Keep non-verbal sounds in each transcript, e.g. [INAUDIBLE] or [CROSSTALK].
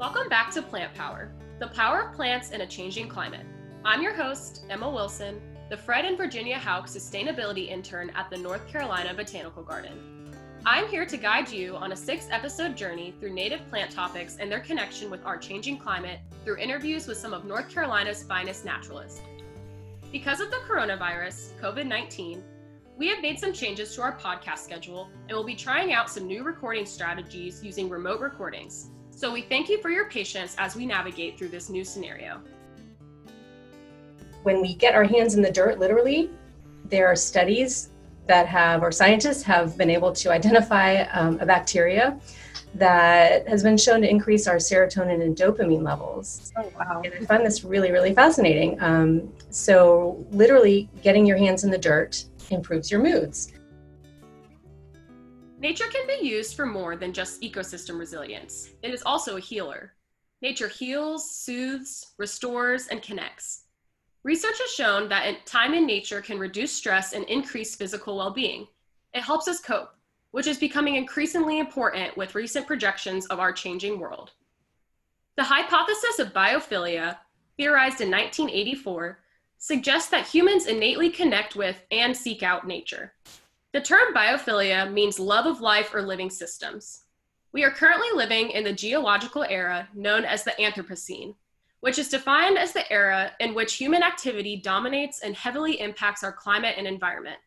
Welcome back to Plant Power, the power of plants in a changing climate. I'm your host, Emma Wilson, the Fred and Virginia Hauk Sustainability Intern at the North Carolina Botanical Garden. I'm here to guide you on a six episode journey through native plant topics and their connection with our changing climate through interviews with some of North Carolina's finest naturalists. Because of the coronavirus, COVID 19, we have made some changes to our podcast schedule and will be trying out some new recording strategies using remote recordings. So we thank you for your patience as we navigate through this new scenario. When we get our hands in the dirt, literally, there are studies that have, or scientists have been able to identify um, a bacteria that has been shown to increase our serotonin and dopamine levels. Oh, wow. And I find this really, really fascinating. Um, so, literally, getting your hands in the dirt improves your moods. Nature can be used for more than just ecosystem resilience. It is also a healer. Nature heals, soothes, restores, and connects. Research has shown that time in nature can reduce stress and increase physical well being. It helps us cope, which is becoming increasingly important with recent projections of our changing world. The hypothesis of biophilia, theorized in 1984, suggests that humans innately connect with and seek out nature. The term biophilia means love of life or living systems. We are currently living in the geological era known as the Anthropocene, which is defined as the era in which human activity dominates and heavily impacts our climate and environment.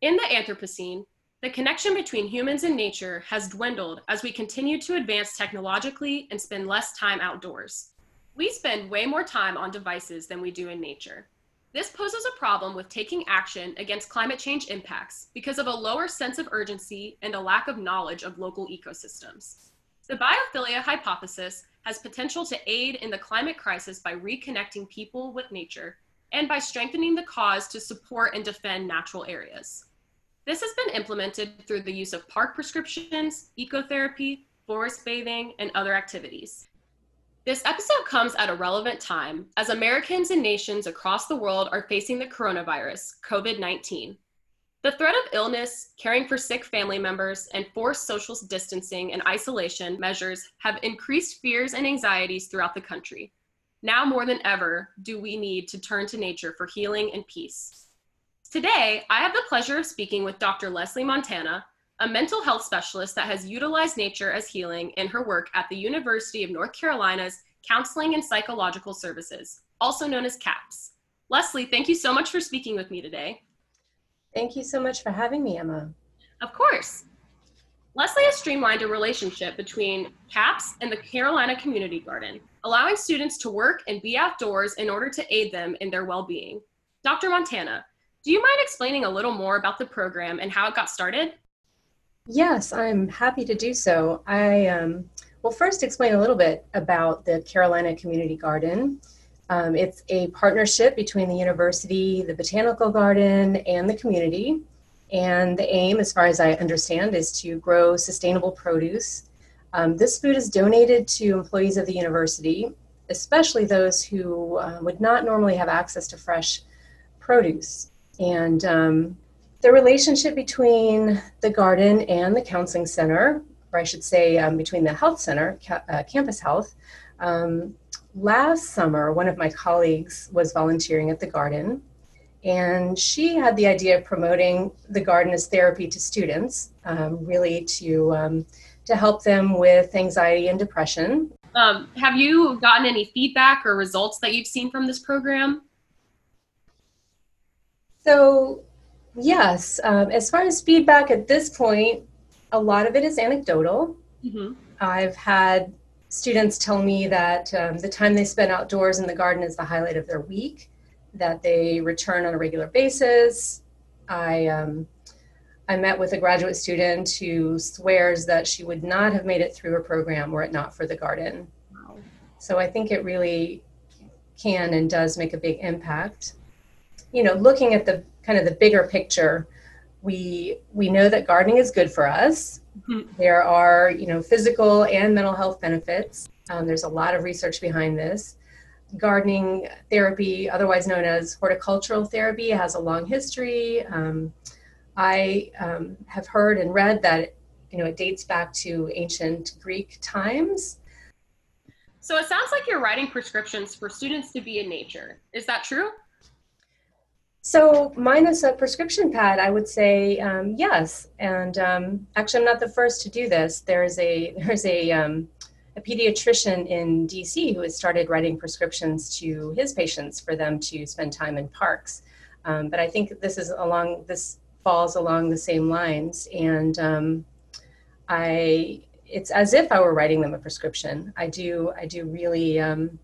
In the Anthropocene, the connection between humans and nature has dwindled as we continue to advance technologically and spend less time outdoors. We spend way more time on devices than we do in nature. This poses a problem with taking action against climate change impacts because of a lower sense of urgency and a lack of knowledge of local ecosystems. The biophilia hypothesis has potential to aid in the climate crisis by reconnecting people with nature and by strengthening the cause to support and defend natural areas. This has been implemented through the use of park prescriptions, ecotherapy, forest bathing, and other activities. This episode comes at a relevant time as Americans and nations across the world are facing the coronavirus, COVID 19. The threat of illness, caring for sick family members, and forced social distancing and isolation measures have increased fears and anxieties throughout the country. Now more than ever, do we need to turn to nature for healing and peace. Today, I have the pleasure of speaking with Dr. Leslie Montana, a mental health specialist that has utilized nature as healing in her work at the University of North Carolina's Counseling and Psychological Services, also known as CAPS. Leslie, thank you so much for speaking with me today. Thank you so much for having me, Emma. Of course. Leslie has streamlined a relationship between CAPS and the Carolina Community Garden, allowing students to work and be outdoors in order to aid them in their well being. Dr. Montana, do you mind explaining a little more about the program and how it got started? Yes, I'm happy to do so. I um, will first explain a little bit about the Carolina Community Garden. Um, it's a partnership between the university, the botanical garden, and the community. And the aim, as far as I understand, is to grow sustainable produce. Um, this food is donated to employees of the university, especially those who uh, would not normally have access to fresh produce. And um, the relationship between the garden and the counseling center, or I should say um, between the health center, ca- uh, campus health. Um, last summer, one of my colleagues was volunteering at the garden, and she had the idea of promoting the garden as therapy to students, um, really to um, to help them with anxiety and depression. Um, have you gotten any feedback or results that you've seen from this program? So Yes. Um, as far as feedback at this point, a lot of it is anecdotal. Mm-hmm. I've had students tell me that um, the time they spend outdoors in the garden is the highlight of their week, that they return on a regular basis. I, um, I met with a graduate student who swears that she would not have made it through her program were it not for the garden. Wow. So I think it really can and does make a big impact. You know, looking at the kind of the bigger picture, we we know that gardening is good for us. Mm-hmm. There are you know physical and mental health benefits. Um, there's a lot of research behind this. Gardening therapy, otherwise known as horticultural therapy, has a long history. Um, I um, have heard and read that you know it dates back to ancient Greek times. So it sounds like you're writing prescriptions for students to be in nature. Is that true? So, minus a prescription pad, I would say um, yes. And um, actually, I'm not the first to do this. There's a [LAUGHS] there's a um, a pediatrician in DC who has started writing prescriptions to his patients for them to spend time in parks. Um, but I think this is along this falls along the same lines, and um, I it's as if I were writing them a prescription. I do I do really um,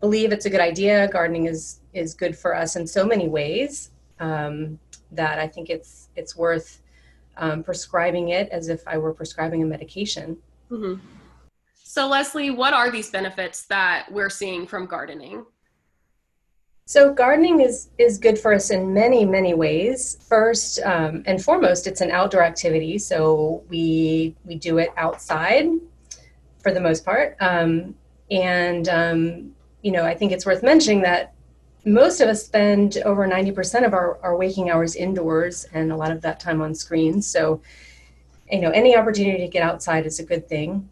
believe it's a good idea. Gardening is is good for us in so many ways um, that I think it's it's worth um, prescribing it as if I were prescribing a medication. Mm-hmm. So, Leslie, what are these benefits that we're seeing from gardening? So, gardening is is good for us in many many ways. First um, and foremost, it's an outdoor activity, so we we do it outside for the most part, um, and um, you know I think it's worth mentioning that most of us spend over 90% of our, our waking hours indoors and a lot of that time on screens. So, you know, any opportunity to get outside is a good thing.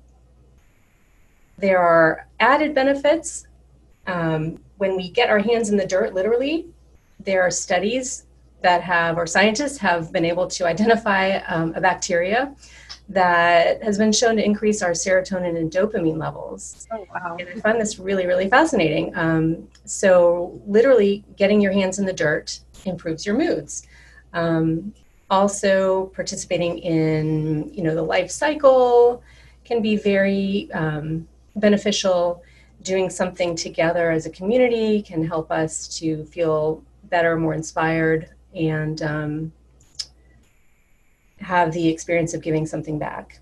There are added benefits. Um, when we get our hands in the dirt, literally, there are studies that have, or scientists have been able to identify um, a bacteria that has been shown to increase our serotonin and dopamine levels. Oh, wow. And I find this really, really fascinating. Um, so, literally, getting your hands in the dirt improves your moods. Um, also, participating in, you know, the life cycle can be very um, beneficial. Doing something together as a community can help us to feel better, more inspired, and um, have the experience of giving something back.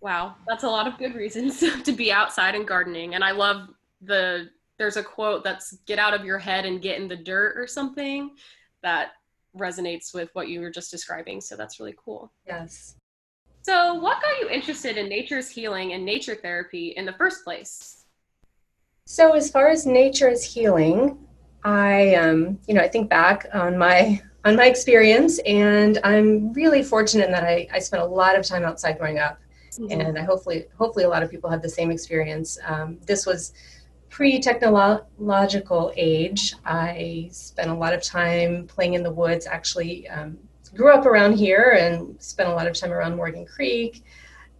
Wow, that's a lot of good reasons [LAUGHS] to be outside and gardening. And I love the there's a quote that's get out of your head and get in the dirt or something that resonates with what you were just describing. So that's really cool. Yes. So, what got you interested in nature's healing and nature therapy in the first place? So, as far as nature's healing, I, um, you know, I think back on my on my experience, and I'm really fortunate in that I, I spent a lot of time outside growing up, mm-hmm. and I hopefully hopefully a lot of people have the same experience. Um, this was pre-technological age. I spent a lot of time playing in the woods. Actually, um, grew up around here and spent a lot of time around Morgan Creek.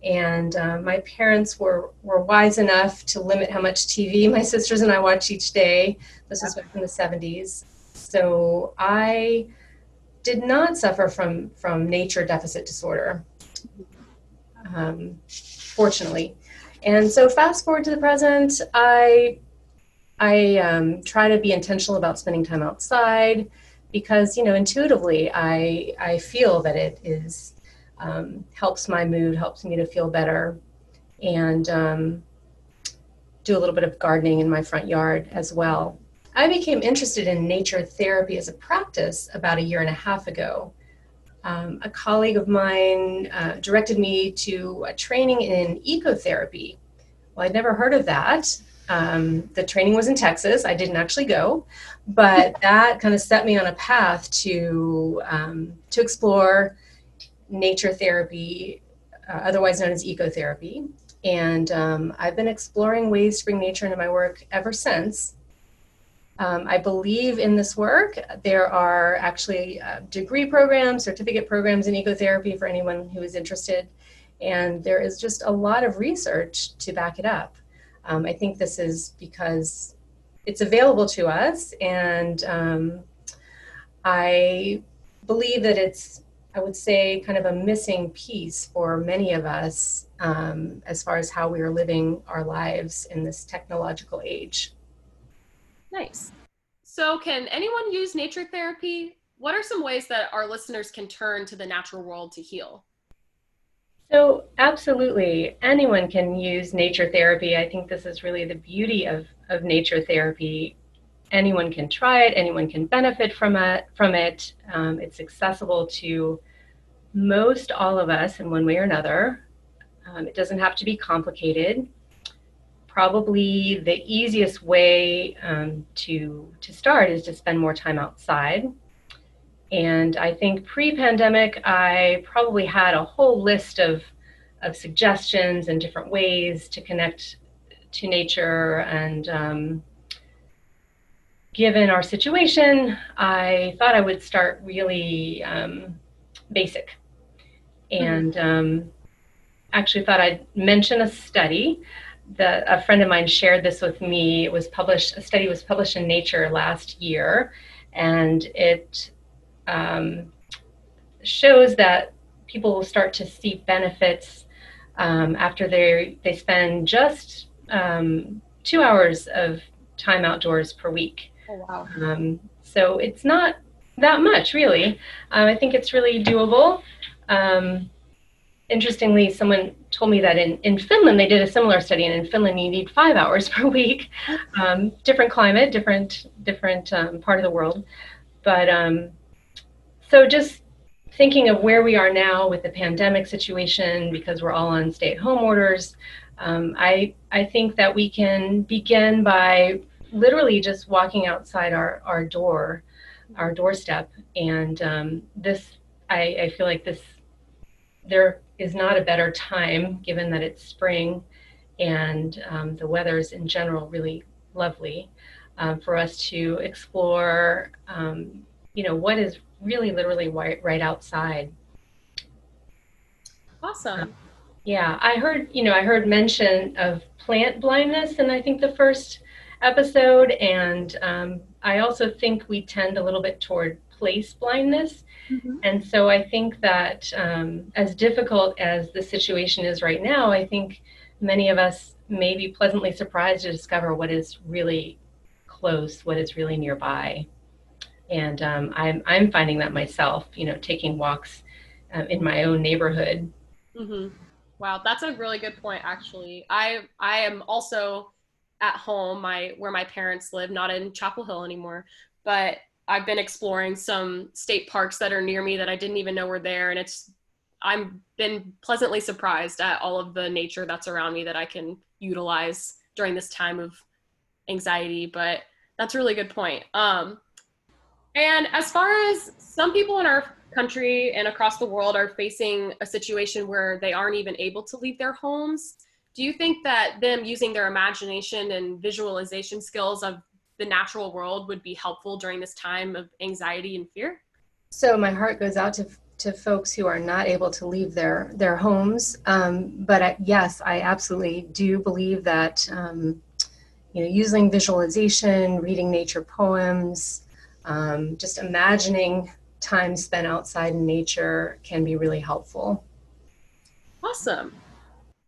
And uh, my parents were, were wise enough to limit how much TV [LAUGHS] my sisters and I watch each day. This was back in the 70s. So I did not suffer from, from nature deficit disorder, um, fortunately. And so fast forward to the present, I, I um, try to be intentional about spending time outside because you know intuitively I I feel that it is um, helps my mood, helps me to feel better, and um, do a little bit of gardening in my front yard as well. I became interested in nature therapy as a practice about a year and a half ago. Um, a colleague of mine uh, directed me to a training in ecotherapy. Well, I'd never heard of that. Um, the training was in Texas. I didn't actually go, but [LAUGHS] that kind of set me on a path to um, to explore nature therapy, uh, otherwise known as ecotherapy. And um, I've been exploring ways to bring nature into my work ever since. Um, I believe in this work. There are actually uh, degree programs, certificate programs in ecotherapy for anyone who is interested. And there is just a lot of research to back it up. Um, I think this is because it's available to us, and um, I believe that it's, I would say, kind of a missing piece for many of us um, as far as how we are living our lives in this technological age. Nice. So, can anyone use nature therapy? What are some ways that our listeners can turn to the natural world to heal? So, absolutely, anyone can use nature therapy. I think this is really the beauty of, of nature therapy. Anyone can try it, anyone can benefit from it. From it. Um, it's accessible to most all of us in one way or another. Um, it doesn't have to be complicated. Probably the easiest way um, to, to start is to spend more time outside. And I think pre pandemic, I probably had a whole list of, of suggestions and different ways to connect to nature. And um, given our situation, I thought I would start really um, basic. And um, actually thought I'd mention a study that a friend of mine shared this with me. It was published, a study was published in Nature last year, and it um, shows that people will start to see benefits um, after they they spend just um, two hours of time outdoors per week. Oh, wow. Um, so it's not that much, really. Uh, I think it's really doable. Um, interestingly, someone told me that in, in Finland they did a similar study, and in Finland you need five hours [LAUGHS] per week. Um, different climate, different different um, part of the world, but um, so just thinking of where we are now with the pandemic situation, because we're all on stay-at-home orders. Um, I I think that we can begin by literally just walking outside our, our door, our doorstep. And um, this, I, I feel like this, there is not a better time given that it's spring and um, the weather is in general really lovely um, for us to explore, um, you know, what is really literally right, right outside. Awesome. Yeah, I heard, you know, I heard mention of plant blindness, and I think the first episode. And um, I also think we tend a little bit toward place blindness. Mm-hmm. And so I think that um, as difficult as the situation is right now, I think many of us may be pleasantly surprised to discover what is really close, what is really nearby. And um, I'm, I'm finding that myself, you know, taking walks um, in my own neighborhood. Mm-hmm. Wow, that's a really good point. Actually, I I am also at home, my where my parents live, not in Chapel Hill anymore, but I've been exploring some state parks that are near me that I didn't even know were there, and it's I've been pleasantly surprised at all of the nature that's around me that I can utilize during this time of anxiety. But that's a really good point. Um, and as far as some people in our country and across the world are facing a situation where they aren't even able to leave their homes, do you think that them using their imagination and visualization skills of the natural world would be helpful during this time of anxiety and fear? So my heart goes out to to folks who are not able to leave their their homes. Um, but I, yes, I absolutely do believe that um, you know using visualization, reading nature poems, um, just imagining time spent outside in nature can be really helpful. Awesome.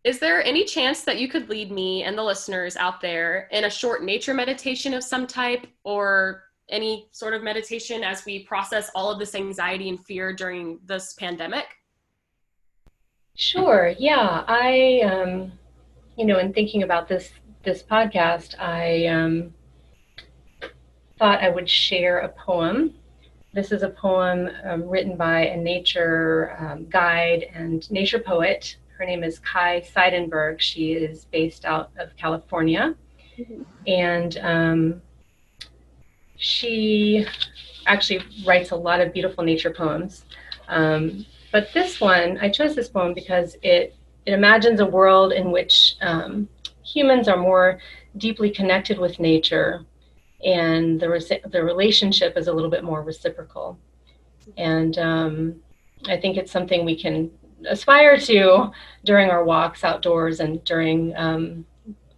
Is there any chance that you could lead me and the listeners out there in a short nature meditation of some type or any sort of meditation as we process all of this anxiety and fear during this pandemic? Sure. Yeah. I, um, you know, in thinking about this this podcast, I um, thought I would share a poem. This is a poem um, written by a nature um, guide and nature poet her name is Kai Siedenburg. She is based out of California. Mm-hmm. And um, she actually writes a lot of beautiful nature poems. Um, but this one, I chose this poem because it, it imagines a world in which um, humans are more deeply connected with nature and the, the relationship is a little bit more reciprocal. And um, I think it's something we can aspire to during our walks outdoors and during um,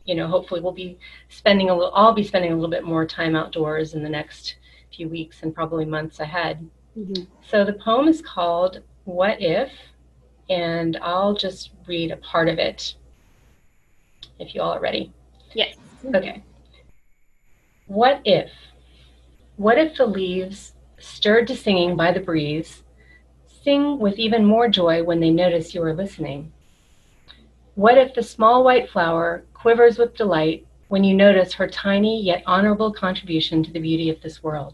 you know hopefully we'll be spending a little i'll be spending a little bit more time outdoors in the next few weeks and probably months ahead. Mm-hmm. so the poem is called what if? And i'll just read a part of it if you all are ready. Yes. Okay. What if? What if the leaves stirred to singing by the breeze sing with even more joy when they notice you are listening? What if the small white flower quivers with delight when you notice her tiny yet honorable contribution to the beauty of this world?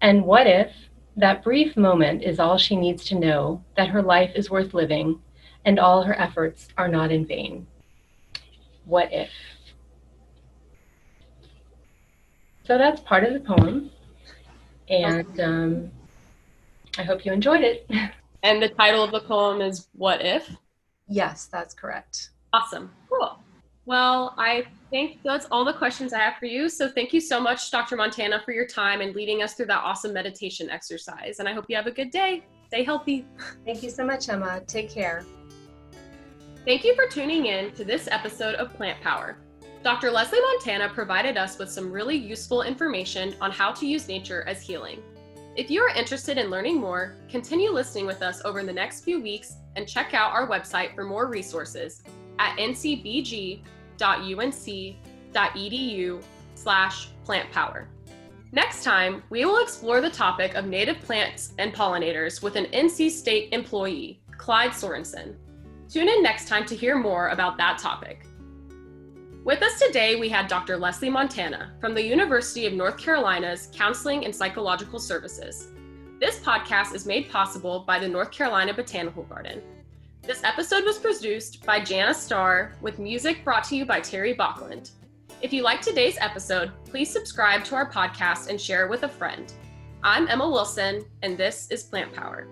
And what if that brief moment is all she needs to know that her life is worth living and all her efforts are not in vain? What if? So that's part of the poem. And um, I hope you enjoyed it. And the title of the poem is What If? Yes, that's correct. Awesome. Cool. Well, I think that's all the questions I have for you. So thank you so much, Dr. Montana, for your time and leading us through that awesome meditation exercise. And I hope you have a good day. Stay healthy. Thank you so much, Emma. Take care. Thank you for tuning in to this episode of Plant Power. Dr. Leslie Montana provided us with some really useful information on how to use nature as healing. If you are interested in learning more, continue listening with us over the next few weeks and check out our website for more resources at ncbg.unc.edu slash plantpower. Next time, we will explore the topic of native plants and pollinators with an NC State employee, Clyde Sorenson. Tune in next time to hear more about that topic. With us today, we had Dr. Leslie Montana from the University of North Carolina's Counseling and Psychological Services. This podcast is made possible by the North Carolina Botanical Garden. This episode was produced by Jana Starr with music brought to you by Terry Bachland. If you liked today's episode, please subscribe to our podcast and share it with a friend. I'm Emma Wilson, and this is Plant Power.